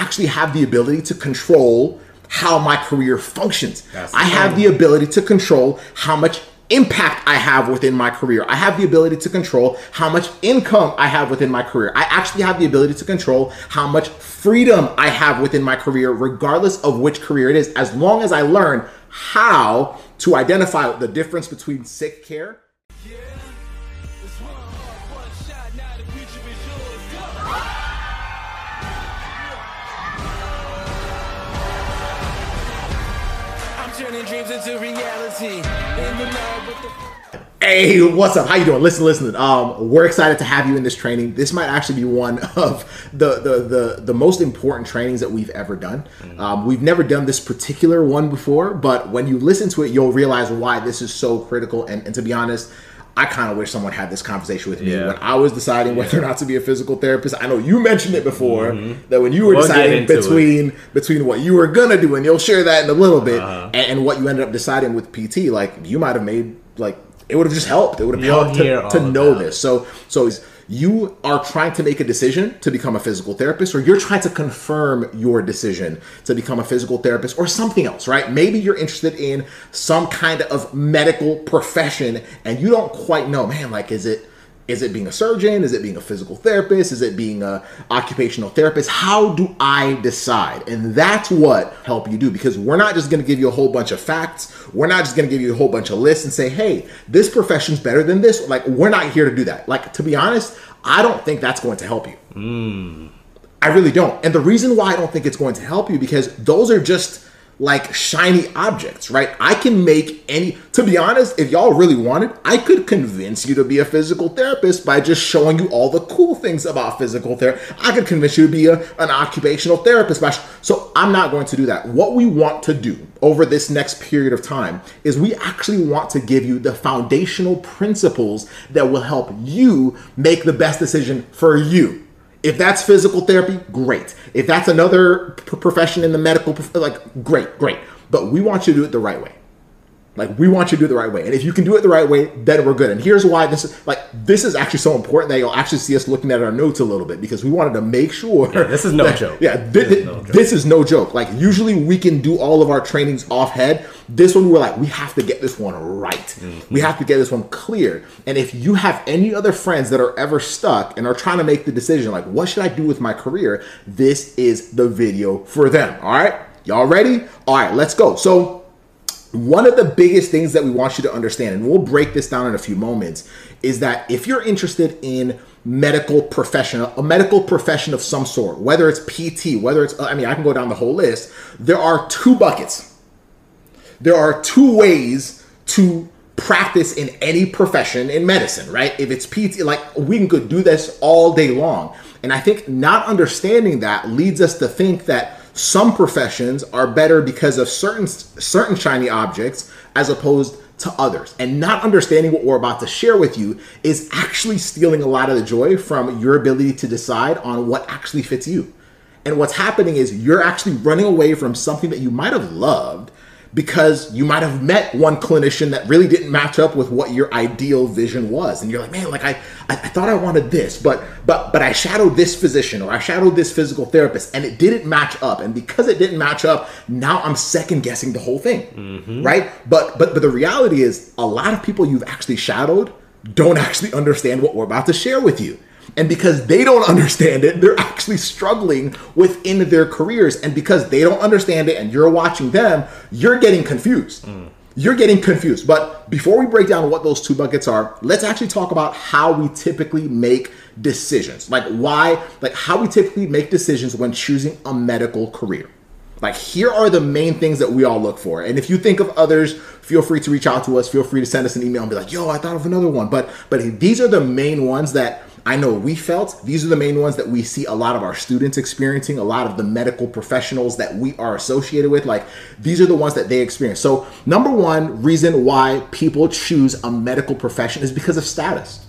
actually have the ability to control how my career functions. That's I have the ability to control how much impact I have within my career. I have the ability to control how much income I have within my career. I actually have the ability to control how much freedom I have within my career, regardless of which career it is, as long as I learn how to identify the difference between sick care. Dreams into reality. In the night with the Hey, what's up? How you doing? Listen, listen. Um, we're excited to have you in this training. This might actually be one of the the the, the most important trainings that we've ever done. Um, we've never done this particular one before, but when you listen to it, you'll realize why this is so critical. And, and to be honest, I kind of wish someone had this conversation with me Yeah. when I was deciding whether or not to be a physical therapist. I know you mentioned it before that when you were We'll deciding into it. between between what you were gonna do, and you'll share that in a little bit, Uh-huh. and, and what you ended up deciding with PT, like you might have made like it would have just helped. It would have helped to, to know this. So so you are trying to make a decision to become a physical therapist, or you're trying to confirm your decision to become a physical therapist, or something else, right? Maybe you're interested in some kind of medical profession, and you don't quite know, man. Like, is it is it being a surgeon? Is it being a physical therapist? Is it being a occupational therapist? How do I decide? And that's what help you do because we're not just going to give you a whole bunch of facts. We're not just going to give you a whole bunch of lists and say, "Hey, this profession's better than this." Like we're not here to do that. Like to be honest, I don't think that's going to help you. Hmm. I really don't. And the reason why I don't think it's going to help you because those are just like shiny objects, right? I can make any to be honest, if y'all really wanted, I could convince you to be a physical therapist by just showing you all the cool things about physical therapy. I could convince you to be a, an occupational therapist by so I'm not going to do that. What we want to do over this next period of time is we actually want to give you the foundational principles that will help you make the best decision for you. If that's physical therapy, great. If that's another p- profession in the medical, like great, great. But we want you to do it the right way. Like we want you to do it the right way. And if you can do it the right way, then we're good. And here's why this is like this is actually so important that you'll actually see us looking at our notes a little bit because we wanted to make sure Yeah, this is no that- joke. Yeah, thi- This is no joke. this is no joke. Like usually we can do all of our trainings off head. This one we're like, we have to get this one right. Mm-hmm. We have to get this one clear. And if you have any other friends that are ever stuck and are trying to make the decision, like, what should I do with my career? This is the video for them. All right. Y'all ready? All right, let's go. So one of the biggest things that we want you to understand, and we'll break this down in a few moments, is that if you're interested in medical professional, a medical profession of some sort, whether it's PT, whether it's, I mean, I can go down the whole list, there are two buckets. There are two ways to practice in any profession in medicine, right? If it's PT, like we can go do this all day long. And I think not understanding that leads us to think that some professions are better because of certain certain shiny objects as opposed to others. And not understanding what we're about to share with you is actually stealing a lot of the joy from your ability to decide on what actually fits you. And what's happening is you're actually running away from something that you might have loved because you might have met one clinician that really didn't match up with what your ideal vision was. And you're like man like I, I i thought i wanted this but but but i shadowed this physician or i shadowed this physical therapist and it didn't match up. And because it didn't match up now i'm second guessing the whole thing. Mm-hmm. Right? But but but the reality is a lot of people you've actually shadowed don't actually understand what we're about to share with you and because they don't understand it, they're actually struggling within their careers. And because they don't understand it and you're watching them, you're getting confused. Mm. You're getting confused. But before we break down what those two buckets are, let's actually talk about how we typically make decisions. Like why, like how we typically make decisions when choosing a medical career. Like here are the main things that we all look for. And if you think of others, feel free to reach out to us. Feel free to send us an email and be like, "Yo, I thought of another one." But but these are the main ones that I know we felt. These are the main ones that we see a lot of our students experiencing, a lot of the medical professionals that we are associated with. Like these are the ones that they experience. So, number one reason why people choose a medical profession is because of status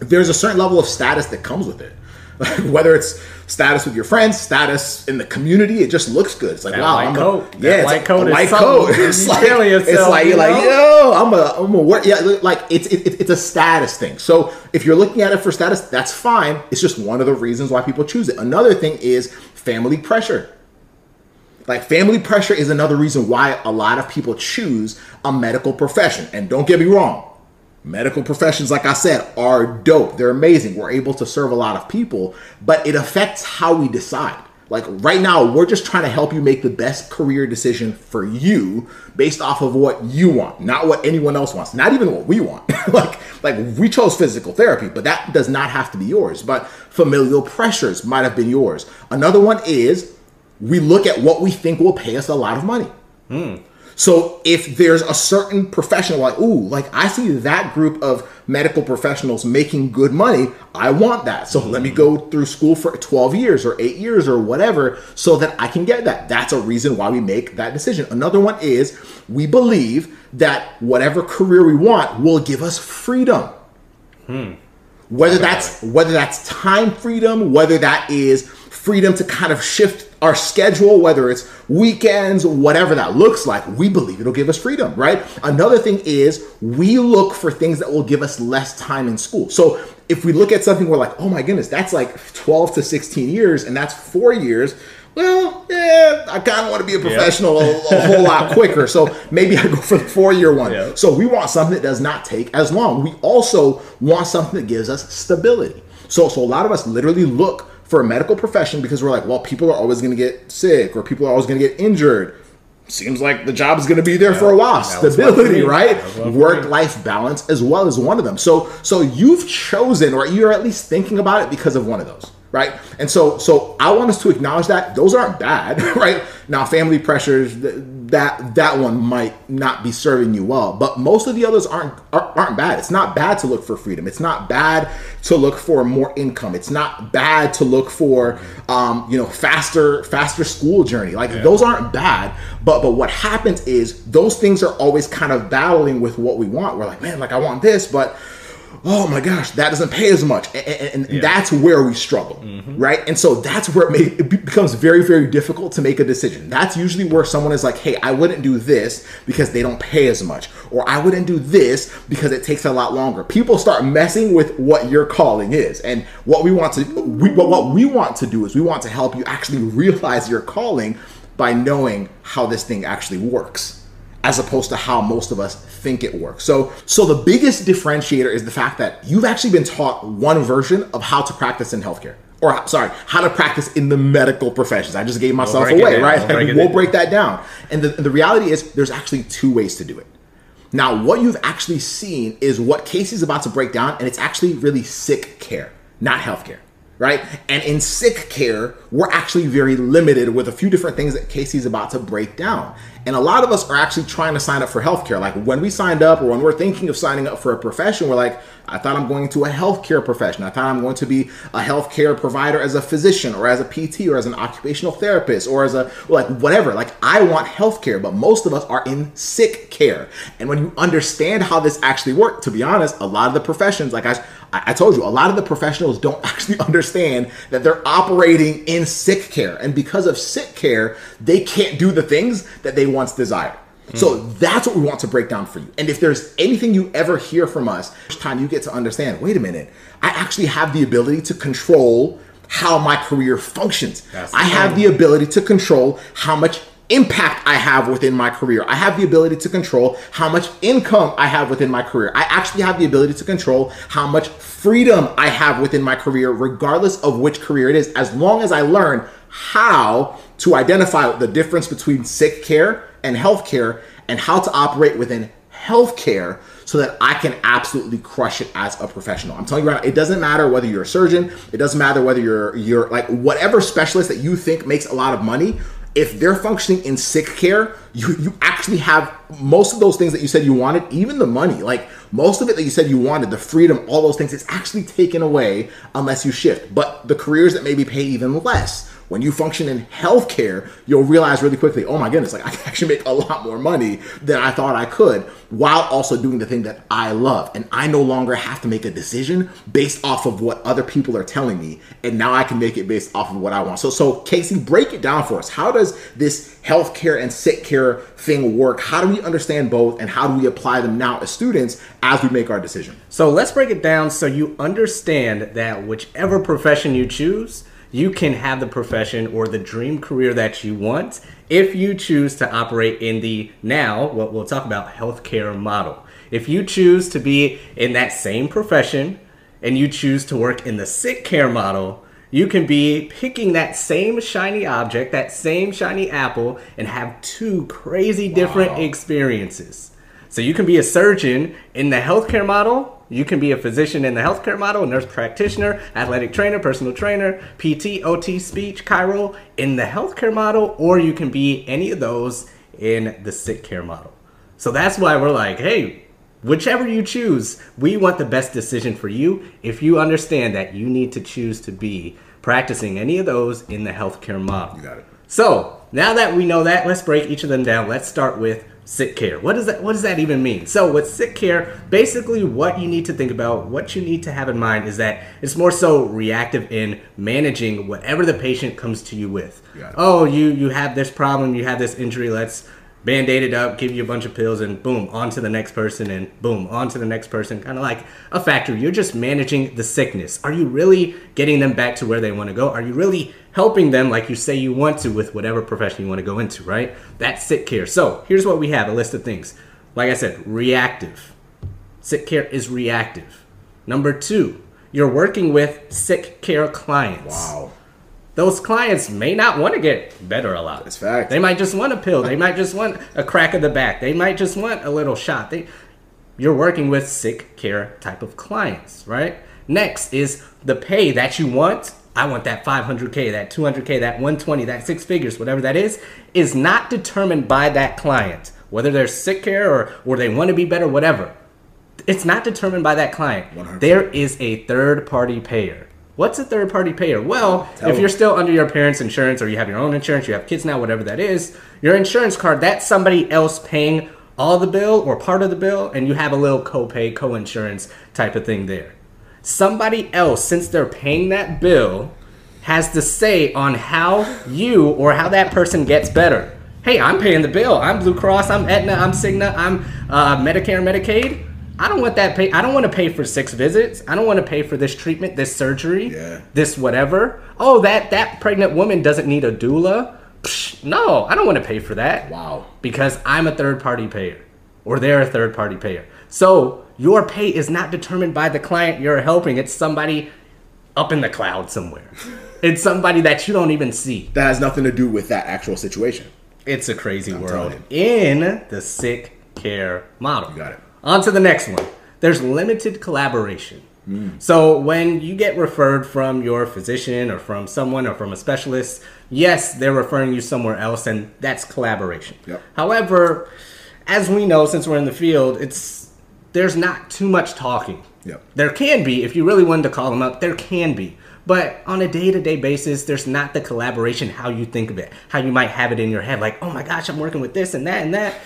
there's a certain level of status that comes with it. Whether it's status with your friends, status in the community, it just looks good. It's like That wow, white I'm a- coat. That yeah, it's white a- coat a is white coat. It's like it's like you're you like know? yo, I'm a I'm a work. Yeah, like it's it, it's a status thing. So if you're looking at it for status, that's fine. It's just one of the reasons why people choose it. Another thing is family pressure. Like family pressure is another reason why a lot of people choose a medical profession. And don't get me wrong, medical professions, like I said, are dope. They're amazing. We're able to serve a lot of people, but it affects how we decide. Like right now, we're just trying to help you make the best career decision for you based off of what you want, not what anyone else wants, not even what we want. like, like we chose physical therapy, but that does not have to be yours. But familial pressures might have been yours. Another one is we look at what we think will pay us a lot of money. Hmm. So if there's a certain professional, like, ooh, like I see that group of medical professionals making good money, I want that. So let me go through school for 12 years or 8 years or whatever so that I can get that. That's a reason why we make that decision. Another one is we believe that whatever career we want will give us freedom whether that's whether that's time freedom whether that is freedom to kind of shift our schedule whether it's weekends whatever that looks like we believe it'll give us freedom right another thing is we look for things that will give us less time in school so if we look at something we're like oh my goodness that's like 12 to 16 years and that's four years well, yeah, I kind of want to be a professional a, a whole lot quicker. So maybe I go for the four year one. Yeah. So we want something that does not take as long. We also want something that gives us stability. So, so a lot of us literally look for a medical profession because we're like, well, people are always going to get sick or people are always going to get injured. Seems like the job is going to be there for a while. That was one for Stability, right? That was one for me. Work life balance as well as one of them. So, so you've chosen, or you're at least thinking about it because of one of those, right? And so, so I want us to acknowledge that those aren't bad, right? Now, family pressures, that that one might not be serving you well, but most of the others aren't aren't aren't bad. It's not bad to look for freedom. It's not bad to look for more income. It's not bad to look for, um, you know, faster faster school journey. Like those aren't bad, but but what happens is those things are always kind of battling with what we want. We're like, man, like I want this, but oh my gosh, that doesn't pay as much, and, and- and that's where we struggle, mm-hmm. right? And so that's where it, may, it becomes very very difficult to make a decision. That's usually where someone is like, hey, I wouldn't do this because they don't pay as much, or I wouldn't do this because it takes a lot longer. People start messing with what your calling is, and what we want to we, what we want to do is we want to help you actually realize your calling by knowing how this thing actually works as opposed to how most of us think it works. So so the biggest differentiator is the fact that you've actually been taught one version of how to practice in healthcare. Or sorry, how to practice in the medical professions. I just gave myself it away, right? We'll break And we'll break that down. And the, the reality is there's actually two ways to do it. Now, what you've actually seen is what Casey's about to break down, and it's actually really sick care, not healthcare, right? And in sick care, we're actually very limited with a few different things that Casey's about to break down. And a lot of us are actually trying to sign up for healthcare. Like when we signed up or when we're thinking of signing up for a profession, we're like, I thought I'm going to a healthcare profession. I thought I'm going to be a healthcare provider as a physician or as a PT or as an occupational therapist or as a like whatever. Like I want healthcare, but most of us are in sick care. And when you understand how this actually works, to be honest, a lot of the professions, like I, I I told you, a lot of the professionals don't actually understand that they're operating in sick care. And because of sick care, they can't do the things that they once desired. So hmm. that's what we want to break down for you. And if there's anything you ever hear from us, each time you get to understand, wait a minute, I actually have the ability to control how my career functions. That's I have the ability to control how much impact I have within my career. I have the ability to control how much income I have within my career. I actually have the ability to control how much freedom I have within my career, regardless of which career it is, as long as I learn how to identify the difference between sick care and healthcare and how to operate within healthcare so that I can absolutely crush it as a professional. I'm telling you right now, it doesn't matter whether you're a surgeon, it doesn't matter whether you're you're like whatever specialist that you think makes a lot of money, if they're functioning in sick care, you you actually have most of those things that you said you wanted, even the money, like most of it that you said you wanted, the freedom, all those things, it's actually taken away unless you shift. But the careers that maybe pay even less, when you function in healthcare, you'll realize really quickly, oh my goodness, like I can actually make a lot more money than I thought I could while also doing the thing that I love. And I no longer have to make a decision based off of what other people are telling me. And now I can make it based off of what I want. So, so Casey, break it down for us. How does this healthcare and sick care thing work? How do we understand both? And how do we apply them now as students as we make our decision? So let's break it down so you understand that whichever profession you choose, you can have the profession or the dream career that you want if you choose to operate in the now, what we'll talk about, healthcare model. If you choose to be in that same profession and you choose to work in the sick care model, you can be picking that same shiny object, that same shiny apple, and have two crazy different Wow. experiences. So you can be a surgeon in the healthcare model. You can be a physician in the healthcare model, nurse practitioner, athletic trainer, personal trainer, PT, OT, speech, chiro in the healthcare model, or you can be any of those in the sick care model. So that's why we're like, hey, whichever you choose, we want the best decision for you if you understand that you need to choose to be practicing any of those in the healthcare model. You got it. So now that we know that, let's break each of them down. Let's start with sick care. What does that what does that even mean? So with sick care, basically what you need to think about, what you need to have in mind is that it's more so reactive in managing whatever the patient comes to you with. Oh, you you have this problem, you have this injury, let's band-aid it up, give you a bunch of pills and boom, on to the next person and boom, on to the next person. Kind of like a factory. You're just managing the sickness. Are you really getting them back to where they want to go? Are you really helping them like you say you want to with whatever profession you want to go into, right? That's sick care. So here's what we have, a list of things. Like I said, reactive. Sick care is reactive. Number two, you're working with sick care clients Wow. Those clients may not want to get better a lot. That's fact. They might just want a pill. They might just want a crack of the back. They might just want a little shot. They, you're working with sick care type of clients, right? Next is the pay that you want. I want that 500k, that 200k, that 120, that six figures, whatever that is, is not determined by that client. Whether they're sick care or or they want to be better, whatever. It's not determined by that client. 100%. There is a third party payer. What's a third party payer? Well, Tell if you're still under your parents' insurance or you have your own insurance, you have kids now, whatever that is, your insurance card, that's somebody else paying all the bill or part of the bill, and you have a little copay, co insurance type of thing there. Somebody else, since they're paying that bill, has to say on how you or how that person gets better. Hey, I'm paying the bill. I'm Blue Cross. I'm Aetna. I'm Cigna. I'm uh, Medicare, Medicaid. I don't want that pay. I don't want to pay for six visits. I don't want to pay for this treatment, this surgery, Yeah. this whatever. Oh, that that pregnant woman doesn't need a doula. Psh, no, I don't want to pay for that Wow. because I'm a third party payer or they're a third party payer. So your pay is not determined by the client you're helping. It's somebody up in the cloud somewhere. it's somebody that you don't even see. That has nothing to do with that actual situation. It's a crazy world in the sick care model. You got it. On to the next one. There's limited collaboration. Hmm. So when you get referred from your physician or from someone or from a specialist, yes, they're referring you somewhere else, and that's collaboration. Yep. However, as we know, since we're in the field, it's there's not too much talking. Yep. There can be, if you really wanted to call them up, there can be. But on a day to day basis, there's not the collaboration how you think of it, how you might have it in your head, like, oh my gosh, I'm working with this and that and that.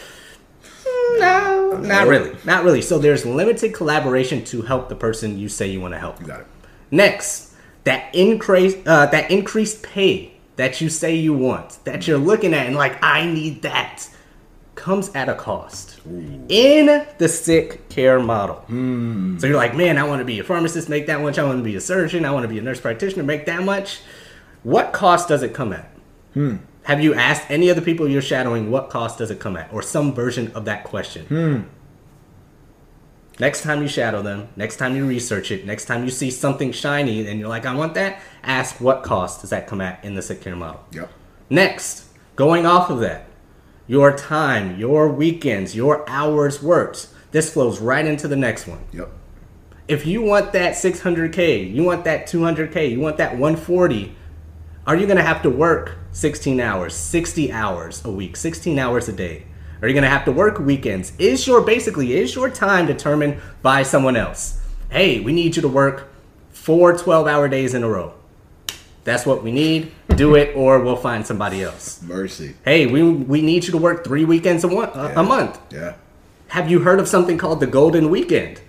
Mm, No, not really. Not really. So there's limited collaboration to help the person you say you want to help. You got it. Next, that increase uh, that increased pay that you say you want, that you're looking at and like, I need that, comes at a cost in the sick care model. So you're like, man, I want to be a pharmacist, make that much. I want to be a surgeon. I want to be a nurse practitioner, make that much. What cost does it come at? Have you asked any of the people you're shadowing what cost does it come at, or some version of that question? Hmm. Next time you shadow them, next time you research it, next time you see something shiny and you're like, I want that, ask what cost does that come at in the sick care model. Yep. Next, going off of that, your time, your weekends, your hours worked. This flows right into the next one. Yep. If you want that 600K, you want that 200K, you want that 140, are you going to have to work 16 hours, 60 hours a week, 16 hours a day? Are you going to have to work weekends? Is your basically is your time determined by someone else? Hey, we need you to work four 12-hour days in a row. That's what we need. Do it or we'll find somebody else. Mercy. Hey, we we need you to work 3 weekends a, one, Yeah. a month. Yeah. Have you heard of something called the golden weekend?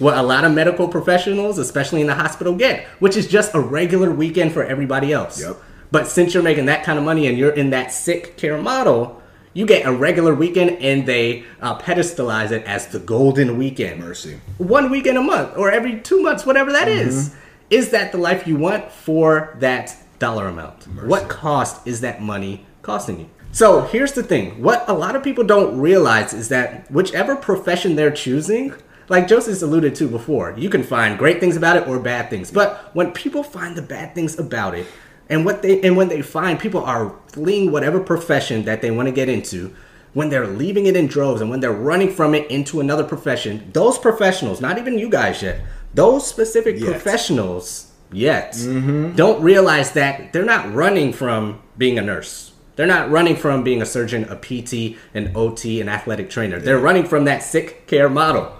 What a lot of medical professionals, especially in the hospital, get, which is just a regular weekend for everybody else. Yep. But since you're making that kind of money and you're in that sick care model, you get a regular weekend and they uh, pedestalize it as the golden weekend. Mercy. One weekend a month or every two months, whatever that is. Is that the life you want for that dollar amount. Mercy. What cost is that money costing you? So here's the thing what a lot of people don't realize is that whichever profession they're choosing, like Joseph alluded to before, you can find great things about it or bad things. But when people find the bad things about it, and what they and when they find people are fleeing whatever profession that they want to get into, when they're leaving it in droves and when they're running from it into another profession, those professionals, not even you guys yet, those specific Yet. professionals yet mm-hmm. don't realize that they're not running from being a nurse. They're not running from being a surgeon, a PT, an OT, an athletic trainer. They're running from that sick care model.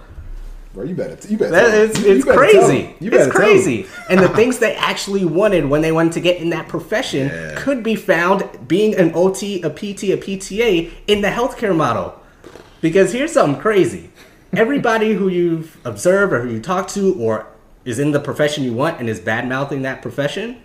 Bro, you better, you better. That him. You- it's better crazy. You better It's tell crazy. and the things they actually wanted when they wanted to get in that profession Yeah. could be found being an OT, a PT, a PTA in the healthcare model. Because here's something crazy. Everybody who you've observed or who you talk to or is in the profession you want and is bad mouthing that profession,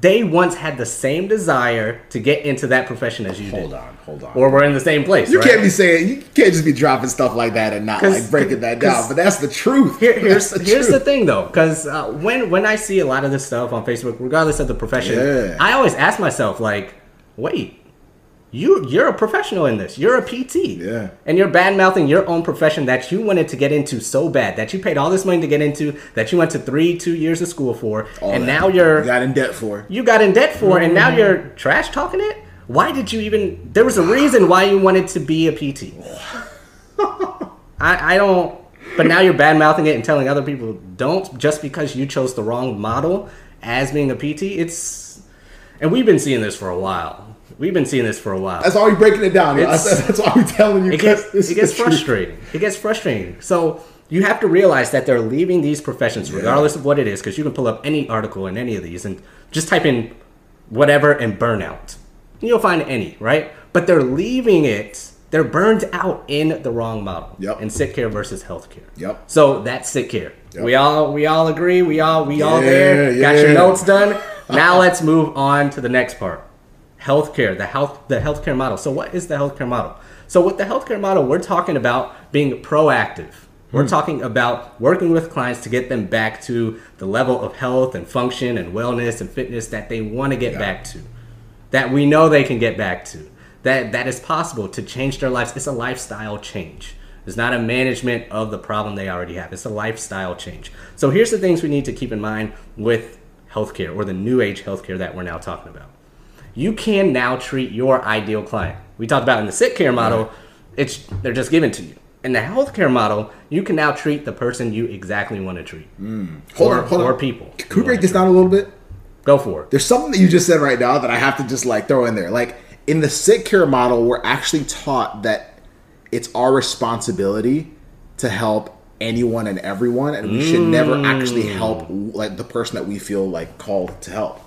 they once had the same desire to get into that profession as you Hold did. on, hold on. Or we're in the same place. you right? can't be saying you can't just be dropping stuff like that and not like breaking that down. But that's the truth. Here, here's That's here's the thing though, because uh, when when I see a lot of this stuff on Facebook, regardless of the profession, Yeah. I always ask myself like, wait, you you're a professional in this, you're a PT, Yeah. and you're bad mouthing your own profession that you wanted to get into so bad that you paid all this money to get into that you went to three two years of school for, All and that now you're you got in debt for. you got in debt for, and Mm-hmm. now you're trash talking it. Why did you even? There was a reason why you wanted to be a PT. I, I don't. But now you're bad mouthing it and telling other people don't just because you chose the wrong model as being a PT. It's and we've been seeing this for a while. We've been seeing this for a while. That's why we're breaking it down. It's- That's, why we're telling you. it gets it gets the truth. frustrating. It gets frustrating. So you have to realize that they're leaving these professions, regardless of what it is, because you can pull up any article in any of these and just type in whatever and burnout. You'll find any, right? But they're leaving it. They're burned out in the wrong model. Yep. In sick care versus health care. Yep. So that's sick care. Yep. We all we all agree. We all we all Yeah, there. Got your notes done. Now let's move on to the next part. Healthcare, the health the healthcare model. So what is the healthcare model? So with the healthcare model, we're talking about being proactive. We're Hmm. talking about working with clients to get them back to the level of health and function and wellness and fitness that they want to get Yeah. back to. That we know they can get back to. That that is possible to change their lives. It's a lifestyle change. It's not a management of the problem they already have. It's a lifestyle change. So here's the things we need to keep in mind with healthcare or the new age healthcare that we're now talking about. You can now treat your ideal client. We talked about in the sick care model, it's they're just given to you. In the healthcare model, you can now treat the person you exactly want to treat. Hold or, on, hold or on. people. Can we break this down a little bit? Go for it. There's something that you just said right now that I have to just like throw in there. Like in the sick care model, we're actually taught that it's our responsibility to help anyone and everyone, and we should never actually Mm. help like the person that we feel like called to help.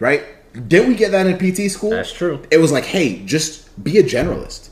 Right? Didn't we get that in PT school? Hmm. That's true. It was like, hey, just be a generalist.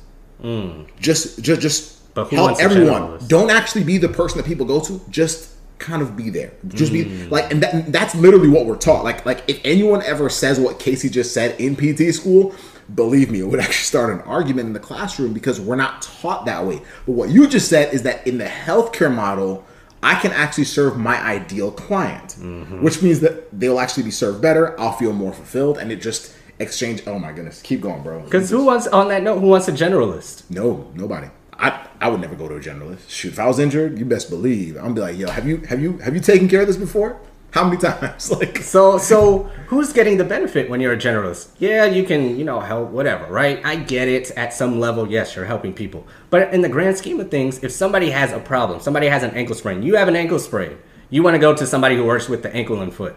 Just, just, just Hmm. Who help everyone. Don't actually be the person that people go to. Just kind of be there. Just Hmm. be like, and that, that's literally what we're taught. Like, like if anyone ever says what Casey just said in PT school, believe me, it would actually start an argument in the classroom because we're not taught that way. But what you just said is that in the healthcare model, I can actually serve my ideal client, Mm-hmm. which means that they'll actually be served better. I'll feel more fulfilled, and it just exchange. Oh my goodness, keep going, bro. Because who wants on that note? Who wants a generalist? No, nobody. I I would never go to a generalist. Shoot, if I was injured, you best believe I'm be like, yo, have you have you have you taken care of this before? How many times? Like, So so who's getting the benefit when you're a generalist? Yeah, you can, you know, help whatever, right? I get it at some level, yes, you're helping people. But in the grand scheme of things, if somebody has a problem, somebody has an ankle sprain, you have an ankle sprain, you want to go to somebody who works with the ankle and foot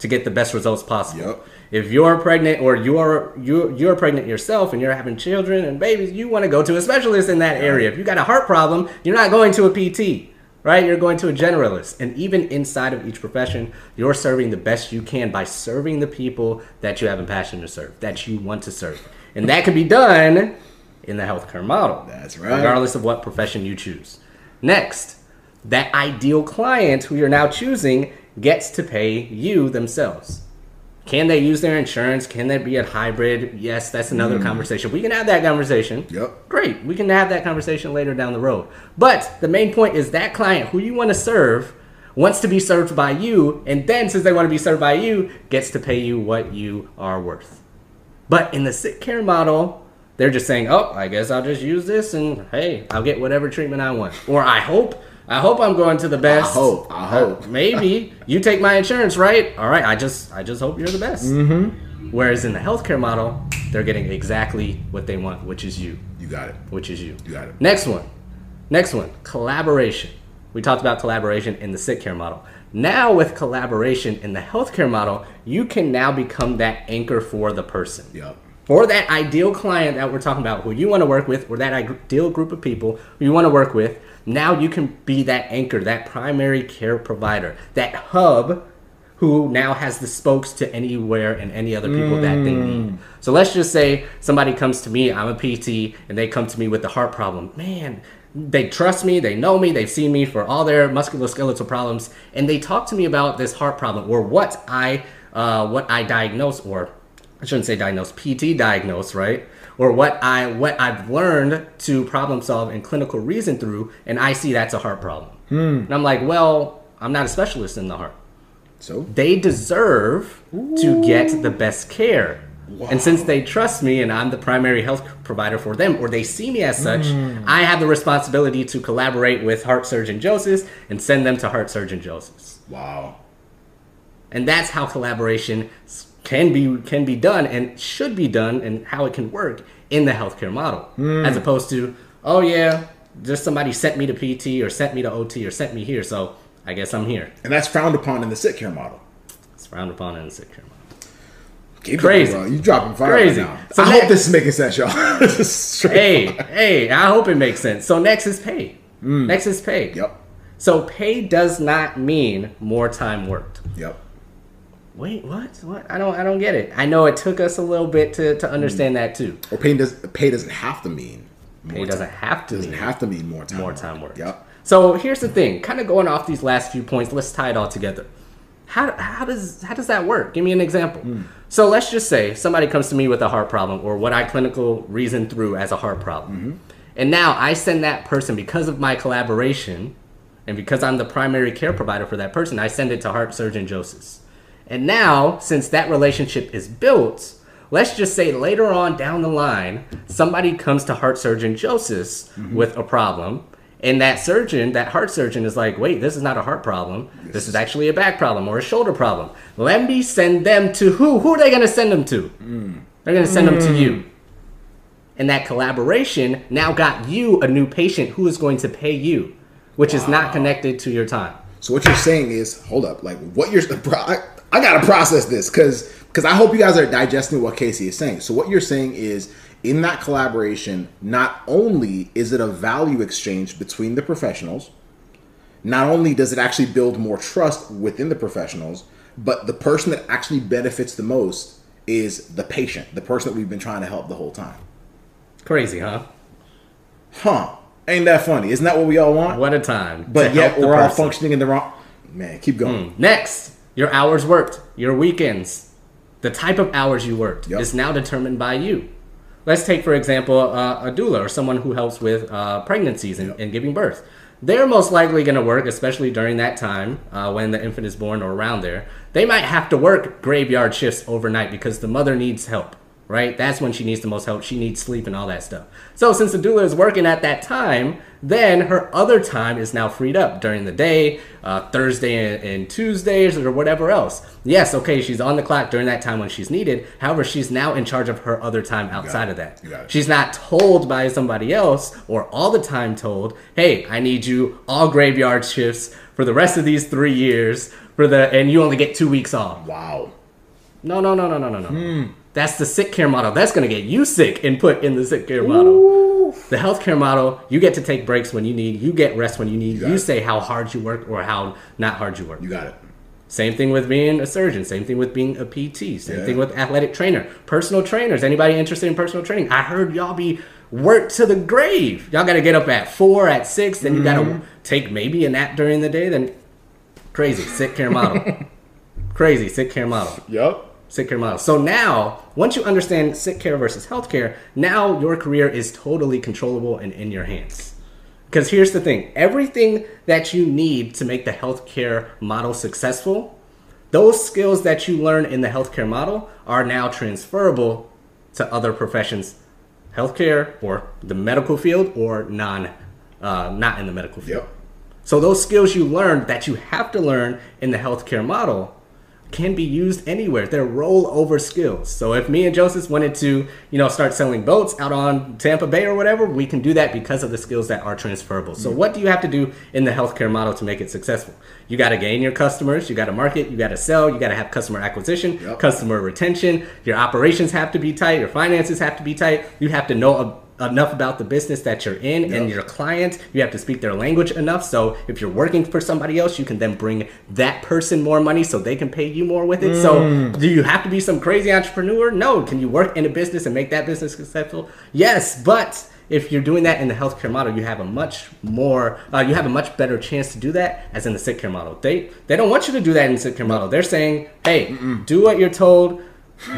to get the best results possible. Yep. If you're pregnant or you're you're you're pregnant yourself and you're having children and babies, you want to go to a specialist in that area. If you got a heart problem, you're not going to a PT right? You're going to a generalist. And even inside of each profession, you're serving the best you can by serving the people that you have a passion to serve, that you want to serve. And that can be done in the healthcare model. That's right. Regardless of what profession you choose. Next, that ideal client who you're now choosing gets to pay you themselves. Can they use their insurance? Can they be a hybrid? Yes, that's another mm. conversation. We can have that conversation. Yep. Great. We can have that conversation later down the road. But the main point is that client who you want to serve wants to be served by you, and then since they want to be served by you, gets to pay you what you are worth. But in the sick care model, they're just saying, "Oh, I guess I'll just use this, and hey, I'll get whatever treatment I want." Or I hope, I hope I'm going to the best. I hope, I hope. Uh, maybe you take my insurance, right? All right, I just, I just hope you're the best. Mm-hmm. Whereas in the healthcare model, they're getting exactly what they want, which is you, You got it. which is you. You got it. Next one. Next one. Collaboration. We talked about collaboration in the sick care model. Now, with collaboration in the healthcare model, you can now become that anchor for the person. Yep. For that ideal client that we're talking about, who you want to work with, or that ideal group of people who you want to work with, now you can be that anchor, that primary care provider, that hub who now has the spokes to anywhere and any other people that they need. So let's just say somebody comes to me, I'm a PT, and they come to me with a heart problem. Man, they trust me, they know me, they've seen me for all their musculoskeletal problems, and they talk to me about this heart problem or what I uh, what I diagnose or I shouldn't say diagnose, PT diagnose, right? Or what I what I've learned to problem solve and clinical reason through, and I see that's a heart problem. Hmm. And I'm like, well, I'm not a specialist in the heart So they deserve to get the best care. And since they trust me and I'm the primary health provider for them, or they see me as such, hmm. I have the responsibility to collaborate with heart surgeon Joseph and send them to heart surgeon Joseph. wow. And that's how collaboration can be can be done and should be done and how it can work in the healthcare model. Hmm. As opposed to, oh yeah, just somebody sent me to PT or sent me to OT or sent me here, so I guess I'm here. And that's frowned upon in the sick care model. It's frowned upon in the sick care model. Keep Crazy. Going. You dropping fire Crazy. right now. So I next- hope this is making sense, y'all. This is straight hey, fire. hey, I hope it makes sense. So next is pay. Hmm. Next is pay. Yep. So pay does not mean more time worked. Yep. Wait, what? What? I don't I don't get it. I know it took us a little bit to, to understand that too. Or pay does pay doesn't have to mean Pay doesn't time. have to doesn't mean have to mean more time. more worked. time worked. Yep. So here's the thing, kind of going off these last few points, let's tie it all together. How, how does how does that work? Give me an example. Hmm. So let's just say somebody comes to me with a heart problem or what I clinical reason through as a heart problem. Mm-hmm. And now I send that person because of my collaboration and because I'm the primary care provider for that person, I send it to heart surgeon Joseph. And now, since that relationship is built, let's just say later on down the line, somebody comes to heart surgeon Joseph mm-hmm. with a problem. And that surgeon, that heart surgeon, is like, wait, this is not a heart problem. This is actually a back problem or a shoulder problem. Let me send them to who? Who are they going to send them to? Mm. They're going to send them to mm. you. And that collaboration now got you a new patient who is going to pay you, which is not connected to your time. So what you're saying is, hold up, like what you're, bro, I, I gotta process this because because I hope you guys are digesting what Casey is saying. So what you're saying is, in that collaboration, not only is it a value exchange between the professionals, not only does it actually build more trust within the professionals, but the person that actually benefits the most is the patient, the person that we've been trying to help the whole time. Crazy, huh? Huh? Ain't that funny? Isn't that what we all want? What a time. But yet we're all person. functioning in the wrong. Man, keep going. Hmm, next, your hours worked, your weekends, the type of hours you worked Yep. is now determined by you. Let's take, for example, uh, a doula or someone who helps with uh, pregnancies and, and giving birth. They're most likely going to work, especially during that time uh, when the infant is born or around there. They might have to work graveyard shifts overnight because the mother needs help, right? That's when she needs the most help. She needs sleep and all that stuff. So, since the doula is working at that time, then her other time is now freed up during the day, uh, Thursday and, and Tuesdays, or whatever else. Yes, okay, she's on the clock during that time when she's needed. However, she's now in charge of her other time outside of that. She's not told by somebody else or all the time told, hey, I need you all graveyard shifts for the rest of these three years for the and you only get two weeks off. Wow. No, no, no, no, no, no, no. Hmm. That's the sick care model. That's gonna get you sick and put in the sick care model. The healthcare model, you get to take breaks when you need, you get rest when you need, got you say how hard you work or how not hard you work. You got it. Same thing with being a surgeon. Same thing with being a PT. Same Yeah. thing with athletic trainer. Personal trainers. Anybody interested in personal training? I heard y'all be worked to the grave. Y'all got to get up at four, at six. Then you got Mm-hmm. to take maybe a nap during the day. Then crazy sick care model. crazy sick care model. Yup. Sick care model. So now, once you understand sick care versus healthcare, now your career is totally controllable and in your hands. Because here's the thing everything that you need to make the healthcare model successful, those skills that you learn in the healthcare model are now transferable to other professions, healthcare or the medical field or non, uh, not in the medical field. Yep. So those skills you learned that you have to learn in the healthcare model can be used anywhere. They're rollover skills. So if me and Joseph wanted to, you know, start selling boats out on Tampa Bay or whatever, we can do that because of the skills that are transferable. So what do you have to do in the healthcare model to make it successful? You got to gain your customers, you got to market, you got to sell, you got to have customer acquisition, Yep. customer retention, your operations have to be tight, your finances have to be tight. You have to know a enough about the business that you're in and your client. You have to speak their language enough. So if you're working for somebody else, you can then bring that person more money so they can pay you more with it. So do you have to be some crazy entrepreneur? No. Can you work in a business and make that business successful? Yes. But if you're doing that in the healthcare model, you have a much more, uh, you have a much better chance to do that as in the sick care model. They they don't want you to do that in the sick care model. They're saying, hey, do what you're told.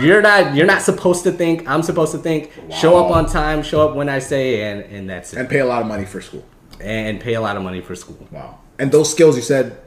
You're not you're not supposed to think. I'm supposed to think. Show up on time. Show up when I say, and and that's it. And pay a lot of money for school. And pay a lot of money for school. Wow. And those skills you said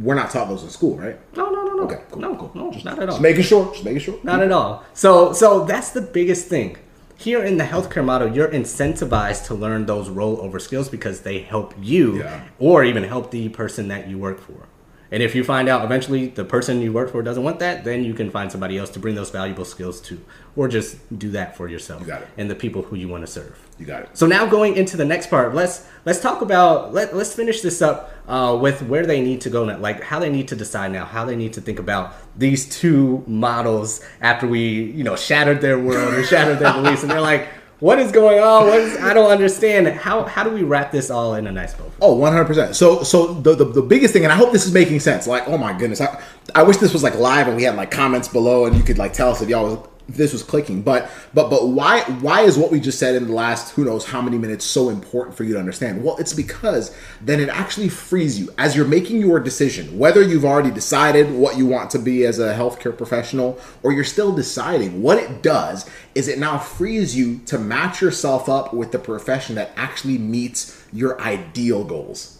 we're not taught those in school, right? No, no, no, no. Okay, cool, no, cool. no, just, not at all. Just making sure. Just making sure. Not at all. So so that's the biggest thing. Here in the healthcare model, you're incentivized to learn those rollover skills because they help you Yeah. or even help the person that you work for. And if you find out eventually the person you work for doesn't want that, then you can find somebody else to bring those valuable skills to. Or just do that for yourself You got it. and the people who you want to serve. You got it. So now going into the next part, let's let's talk about let let's finish this up uh, with where they need to go now, like how they need to decide now, how they need to think about these two models after we you know shattered their world or shattered their beliefs, and they're like, what is going on? What is I don't understand. How how do we wrap this all in a nice bow? Oh, 100%. So so the, the the biggest thing and I hope this is making sense. Like, oh my goodness. I, I wish this was like live and we had like comments below and you could like tell us if y'all was this was clicking. But but but why why is what we just said in the last who knows how many minutes so important for you to understand? Well, it's because then it actually frees you as you're making your decision, whether you've already decided what you want to be as a healthcare professional or you're still deciding. What it does is it now frees you to match yourself up with the profession that actually meets your ideal goals.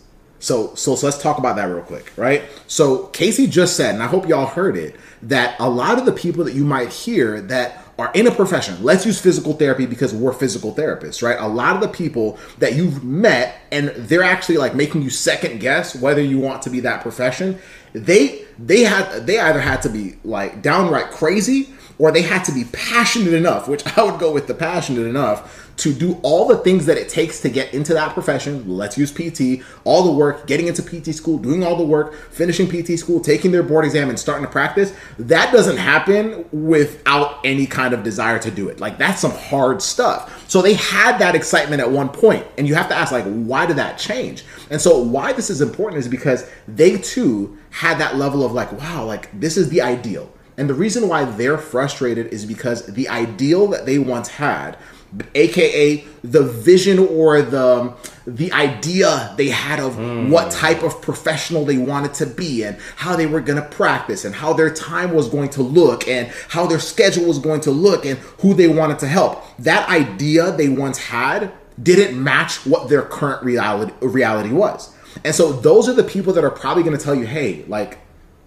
So, so, so let's talk about that real quick, right? So Casey just said, and I hope y'all heard it, that a lot of the people that you might hear that are in a profession, let's use physical therapy because we're physical therapists, right? A lot of the people that you've met and they're actually like making you second guess whether you want to be that profession, they they had they either had to be like downright crazy or they had to be passionate enough, which I would go with the passionate enough to do all the things that it takes to get into that profession. Let's use PT, all the work, getting into PT school, doing all the work, finishing PT school, taking their board exam, and starting to practice. That doesn't happen without any kind of desire to do it. Like, that's some hard stuff. So, they had that excitement at one point, and you have to ask, like, why did that change? And so, why this is important is because they too had that level of, like, wow, like, this is the ideal. And the reason why they're frustrated is because the ideal that they once had, aka the vision or the um, the idea they had of hmm. what type of professional they wanted to be and how they were going to practice and how their time was going to look and how their schedule was going to look and who they wanted to help. That idea they once had didn't match what their current reality reality was. And so those are the people that are probably going to tell you, "Hey, like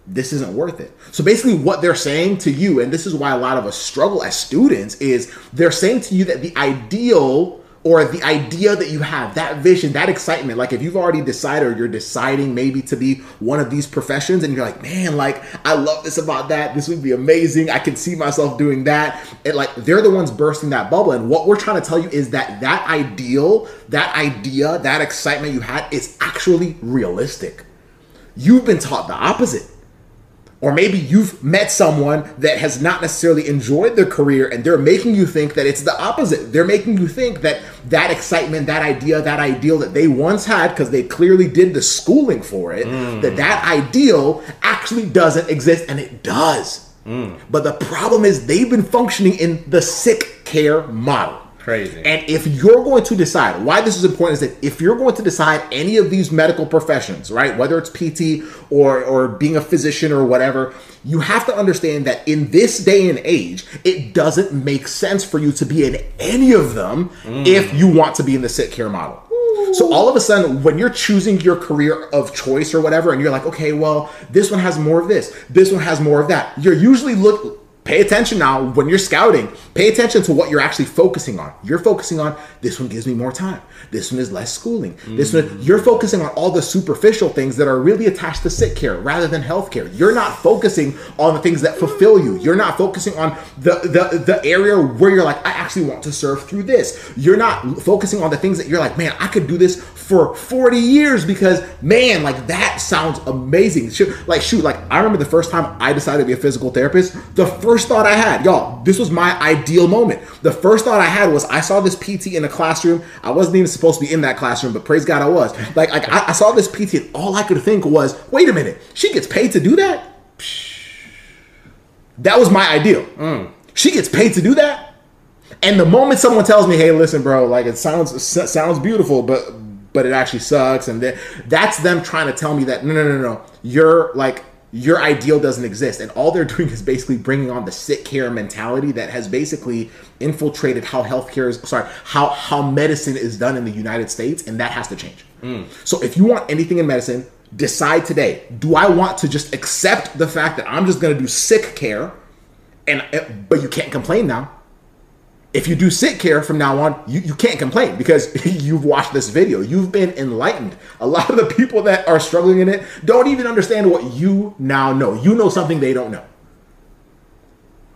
this isn't worth it. So basically, what they're saying to you, and this is why a lot of us struggle as students, is they're saying to you that the ideal or the idea that you have, that vision, that excitement, like if you've already decided or you're deciding maybe to be one of these professions and you're like, man, like I love this about that. This would be amazing. I can see myself doing that. And like they're the ones bursting that bubble. And what we're trying to tell you is that that ideal, that idea, that excitement you had is actually realistic. You've been taught the opposite. Or maybe you've met someone that has not necessarily enjoyed their career and they're making you think that it's the opposite. They're making you think that that excitement, that idea, that ideal that they once had because they clearly did the schooling for it, mm. that that ideal actually doesn't exist and it does. Mm. But the problem is they've been functioning in the sick care model. Crazy. And if you're going to decide why this is important is that if you're going to decide any of these medical professions, right, whether it's PT or or being a physician or whatever, you have to understand that in this day and age, it doesn't make sense for you to be in any of them mm. if you want to be in the sick care model. So all of a sudden, when you're choosing your career of choice or whatever, and you're like, okay, well, this one has more of this, this one has more of that, you're usually look. Pay attention now when you're scouting. Pay attention to what you're actually focusing on. You're focusing on this one gives me more time. This one is less schooling. This one you're focusing on all the superficial things that are really attached to sick care rather than healthcare. You're not focusing on the things that fulfill you. You're not focusing on the the the area where you're like I actually want to serve through this. You're not focusing on the things that you're like, man, I could do this for 40 years because man, like that sounds amazing. Shoot, like shoot, like I remember the first time I decided to be a physical therapist, the first thought I had, y'all, this was my ideal moment. The first thought I had was I saw this PT in a classroom. I wasn't even supposed to be in that classroom, but praise God I was. Like, like I, I saw this PT and all I could think was, wait a minute, she gets paid to do that? That was my ideal. Mm. She gets paid to do that? And the moment someone tells me, "Hey, listen, bro, like it sounds sounds beautiful, but but it actually sucks," and that that's them trying to tell me that no, no, no, no, you're like your ideal doesn't exist, and all they're doing is basically bringing on the sick care mentality that has basically infiltrated how healthcare is. Sorry, how how medicine is done in the United States, and that has to change. Mm. So if you want anything in medicine, decide today: Do I want to just accept the fact that I'm just going to do sick care, and eh, but you can't complain now? If you do sick care from now on, you, you can't complain because you've watched this video. You've been enlightened. A lot of the people that are struggling in it don't even understand what you now know. You know something they don't know.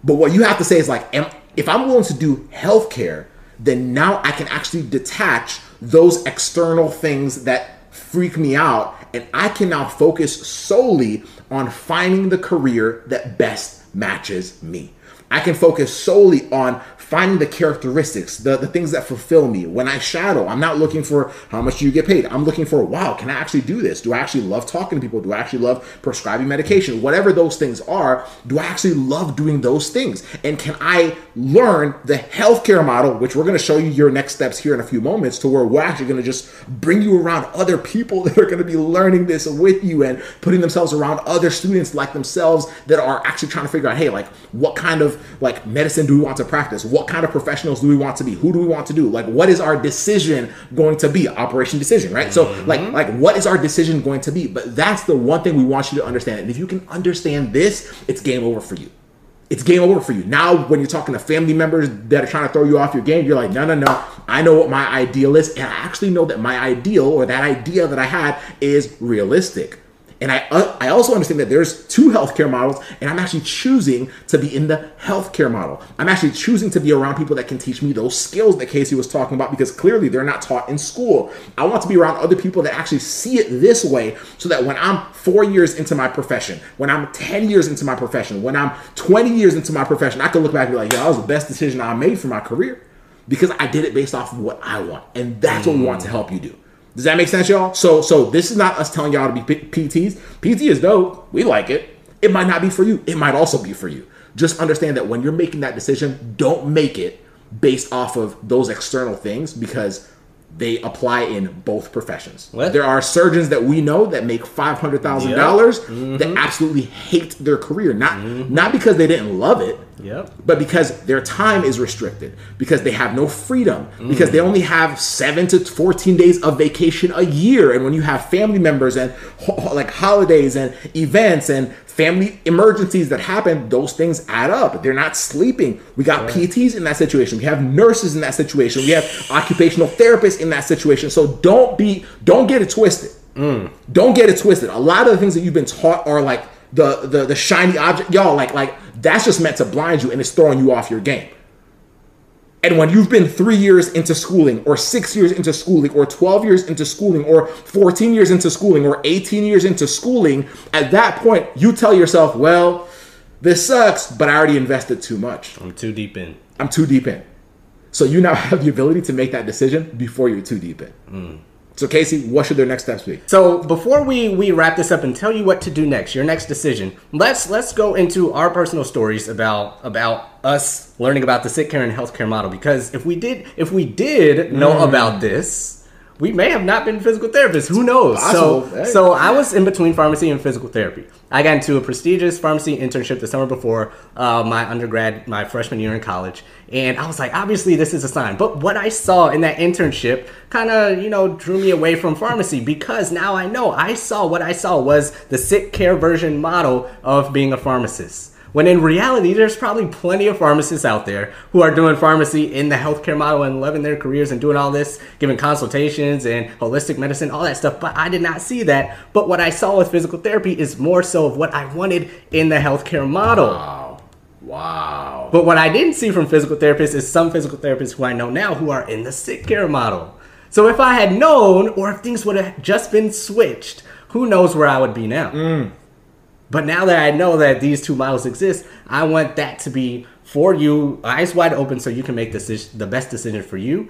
But what you have to say is like, am, if I'm willing to do healthcare, then now I can actually detach those external things that freak me out, and I can now focus solely on finding the career that best matches me. I can focus solely on finding the characteristics, the, the things that fulfill me. When I shadow, I'm not looking for how much you get paid. I'm looking for, wow, can I actually do this? Do I actually love talking to people? Do I actually love prescribing medication? Whatever those things are, do I actually love doing those things? And can I learn the healthcare model, which we're going to show you your next steps here in a few moments, to where we're actually going to just bring you around other people that are going to be learning this with you and putting themselves around other students like themselves that are actually trying to figure out, hey, like, what kind of like medicine do we want to practice? What kind of professionals do we want to be? Who do we want to do? Like, what is our decision going to be? Operation decision, right? So, mm-hmm. like, like, what is our decision going to be? But that's the one thing we want you to understand. And if you can understand this, it's game over for you. It's game over for you. Now, when you're talking to family members that are trying to throw you off your game, you're like, no, no, no. I know what my ideal is, and I actually know that my ideal or that idea that I had is realistic. And I, uh, I also understand that there's two healthcare models, and I'm actually choosing to be in the healthcare model. I'm actually choosing to be around people that can teach me those skills that Casey was talking about because clearly they're not taught in school. I want to be around other people that actually see it this way so that when I'm four years into my profession, when I'm 10 years into my profession, when I'm 20 years into my profession, I can look back and be like, yeah, that was the best decision I made for my career because I did it based off of what I want. And that's what we want to help you do. Does that make sense, y'all? So, so this is not us telling y'all to be P- PTs. PT is dope. We like it. It might not be for you. It might also be for you. Just understand that when you're making that decision, don't make it based off of those external things because they apply in both professions. What? There are surgeons that we know that make five hundred thousand dollars that mm-hmm. absolutely hate their career, not not because they didn't love it, Yep. but because their time is restricted, because they have no freedom, because they only have seven to 14 days of vacation a year. And when you have family members and ho- like holidays and events and family emergencies that happen, those things add up. They're not sleeping. We got PTs in that situation. We have nurses in that situation. We have occupational therapists in that situation. So don't be, don't get it twisted. Mm. Don't get it twisted. A lot of the things that you've been taught are like the the, the shiny object, y'all. Like like that's just meant to blind you and it's throwing you off your game. And when you've been three years into schooling, or six years into schooling, or 12 years into schooling, or 14 years into schooling, or 18 years into schooling, at that point, you tell yourself, well, this sucks, but I already invested too much. I'm too deep in. I'm too deep in. So you now have the ability to make that decision before you're too deep in. Mm. So, Casey, what should their next steps be? So before we we wrap this up and tell you what to do next, your next decision, let's let's go into our personal stories about about us learning about the sick care and healthcare model. Because if we did if we did know mm. about this, we may have not been physical therapists. Who knows? Possible. So, Hey. so I was in between pharmacy and physical therapy. I got into a prestigious pharmacy internship the summer before uh, my undergrad, my freshman year in college, and I was like, obviously this is a sign. But what I saw in that internship kind of, you know, drew me away from pharmacy because now I know I saw what I saw was the sick care version model of being a pharmacist. When in reality, there's probably plenty of pharmacists out there who are doing pharmacy in the healthcare model and loving their careers and doing all this, giving consultations and holistic medicine, all that stuff. But I did not see that. But what I saw with physical therapy is more so of what I wanted in the healthcare model. Wow. Wow. But what I didn't see from physical therapists is some physical therapists who I know now who are in the sick care model. So if I had known, or if things would have just been switched, who knows where I would be now. Mm. But now that I know that these two models exist, I want that to be for you, eyes wide open, so you can make decision, the best decision for you,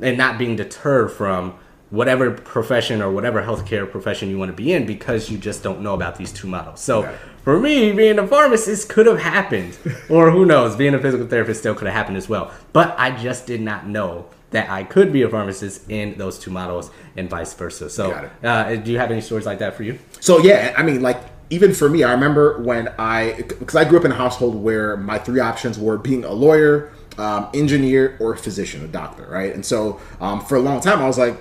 and not being deterred from whatever profession or whatever healthcare profession you want to be in because you just don't know about these two models. So Right. for me, being a pharmacist could have happened, or who knows, being a physical therapist still could have happened as well. But I just did not know that I could be a pharmacist in those two models and vice versa. So, uh, do you have any stories like that for you? So yeah, I mean, like even for me, I remember when I because I grew up in a household where my three options were being a lawyer, um, engineer, or physician, a doctor, right? And so um, for a long time, I was like.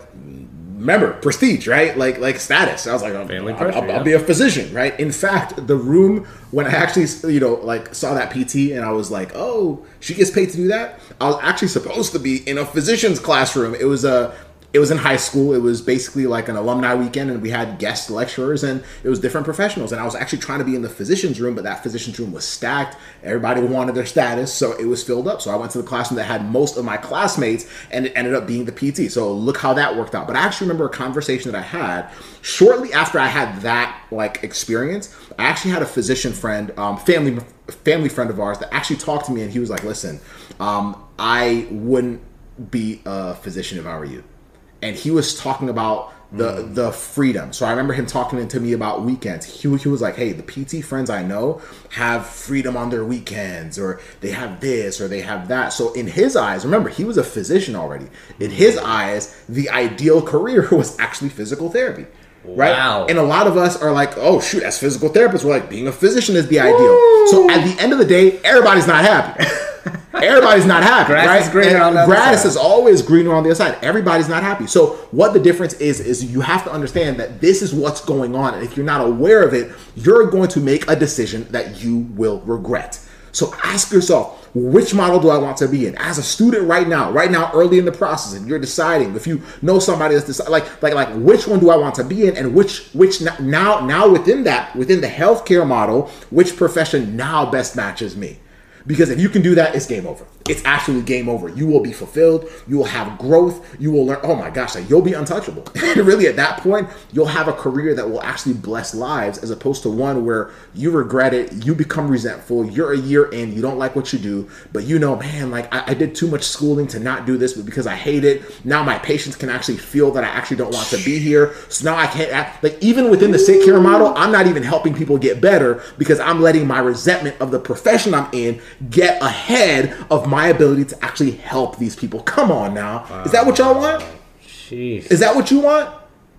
Remember prestige, right? Like like status. I was like, Family I'll, pressure, I'll- I'll yeah. be a physician, right? In fact, the room when I actually, you know, like saw that PT and I was like, oh, she gets paid to do that. I was actually supposed to be in a physician's classroom. It was a it was in high school. It was basically like an alumni weekend, and we had guest lecturers, and it was different professionals. And I was actually trying to be in the physician's room, but that physician's room was stacked. Everybody wanted their status, so it was filled up. So I went to the classroom that had most of my classmates, and it ended up being the PT. So look how that worked out. But I actually remember a conversation that I had shortly after I had that like experience. I actually had a physician friend, um, family family friend of ours, that actually talked to me, and he was like, "Listen, um, I wouldn't be a physician if I were you." And he was talking about the hmm. the freedom. So I remember him talking to me about weekends. He, he was like, "Hey, the PT friends I know have freedom on their weekends, or they have this, or they have that." So in his eyes, remember he was a physician already. In hmm. his eyes, the ideal career was actually physical therapy. Right, Wow. and a lot of us are like, "Oh shoot!" As physical therapists, we're like, being a physician is the ideal. So at the end of the day, everybody's not happy. Everybody's not happy, Grass right? is greener And on the grass side. is always greener on the other side. Everybody's not happy. So what the difference is is you have to understand that this is what's going on, and if you're not aware of it, you're going to make a decision that you will regret. So ask yourself, which model do I want to be in? As a student right now, right now, early in the process, and you're deciding if you know somebody that's like like like which one do I want to be in, and which which now now within that within the healthcare model, which profession now best matches me? Because if you can do that, it's game over. It's actually game over. You will be fulfilled. You will have growth. You will learn. Oh my gosh, like you'll be untouchable. and really, at that point, you'll have a career that will actually bless lives, as opposed to one where you regret it. You become resentful. You're a year in. You don't like what you do, but you know, man, like I, I did too much schooling to not do this, but because I hate it, now my patients can actually feel that I actually don't want to be here. So now I can't. Like even within the sick care model, I'm not even helping people get better because I'm letting my resentment of the profession I'm in get ahead of my ability to actually help these people. Come on now. Is that what y'all want? Jeez. Is that what you want?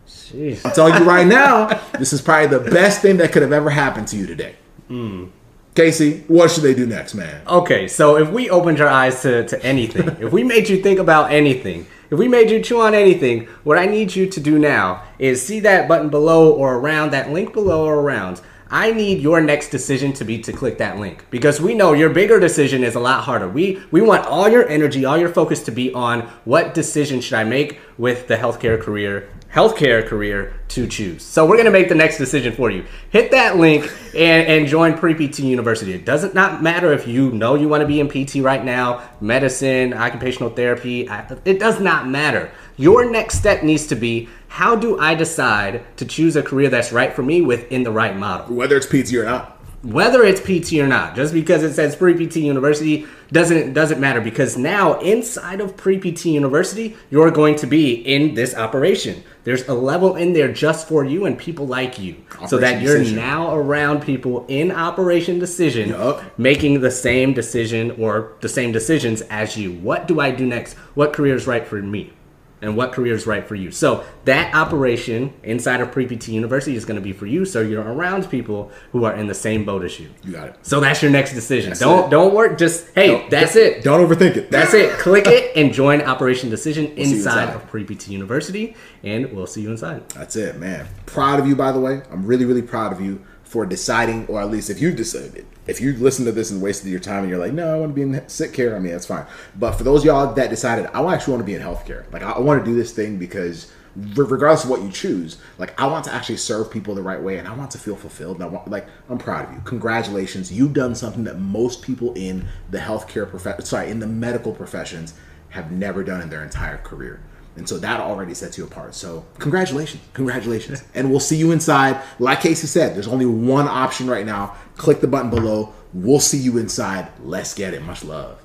Jeez. I'm telling you right now, this is probably the best thing that could have ever happened to you today. Hmm. Casey, what should they do next, man? Okay, so if we opened your eyes to, to anything, if we made you think about anything, if we made you chew on anything, what I need you to do now is see that button below or around, that link below or around. I need your next decision to be to click that link because we know your bigger decision is a lot harder. We we want all your energy, all your focus to be on what decision should I make with the healthcare career, healthcare career to choose. So we're gonna make the next decision for you. Hit that link and, and join Pre-PT University. It doesn't not matter if you know you want to be in PT right now, medicine, occupational therapy. It does not matter. Your next step needs to be how do I decide to choose a career that's right for me within the right model? Whether it's PT or not. whether it's PT or not, just because it says Pre PT University doesn't doesn't matter because now inside of Pre PT University, you're going to be in this operation. There's a level in there just for you and people like you, so that you're Decision. now around people in Operation Decision, Yup. making the same decision or the same decisions as you. What do I do next? What career is right for me? And what career is right for you. So that operation inside of Pre-PT University is going to be for you. So you're around people who are in the same boat as you. You got it. So that's your next decision. That's don't it. don't work. Just hey, Don't- that's don't- it. Don't overthink it. That's it. Click it and join Operation Decision you inside inside. of Pre-PT University, and we'll see you inside. That's it, man. Proud of you, by the way. I'm really, really proud of you for deciding, or at least if you decided, if you listen to this and wasted your time and you're like, no, I want to be in sick care, I mean, that's fine. But for those y'all that decided, I actually want to be in healthcare. Like, I, I want to do this thing because regardless of what you choose, like, I want to actually serve people the right way and I want to feel fulfilled. And I want, like, I'm proud of you. Congratulations. You've done something that most people in the healthcare profession, sorry, in the medical professions have never done in their entire career. And so that already sets you apart. So congratulations, congratulations. And we'll see you inside. Like Casey said, there's only one option right now. Click the button below. We'll see you inside. Let's get it. Much love.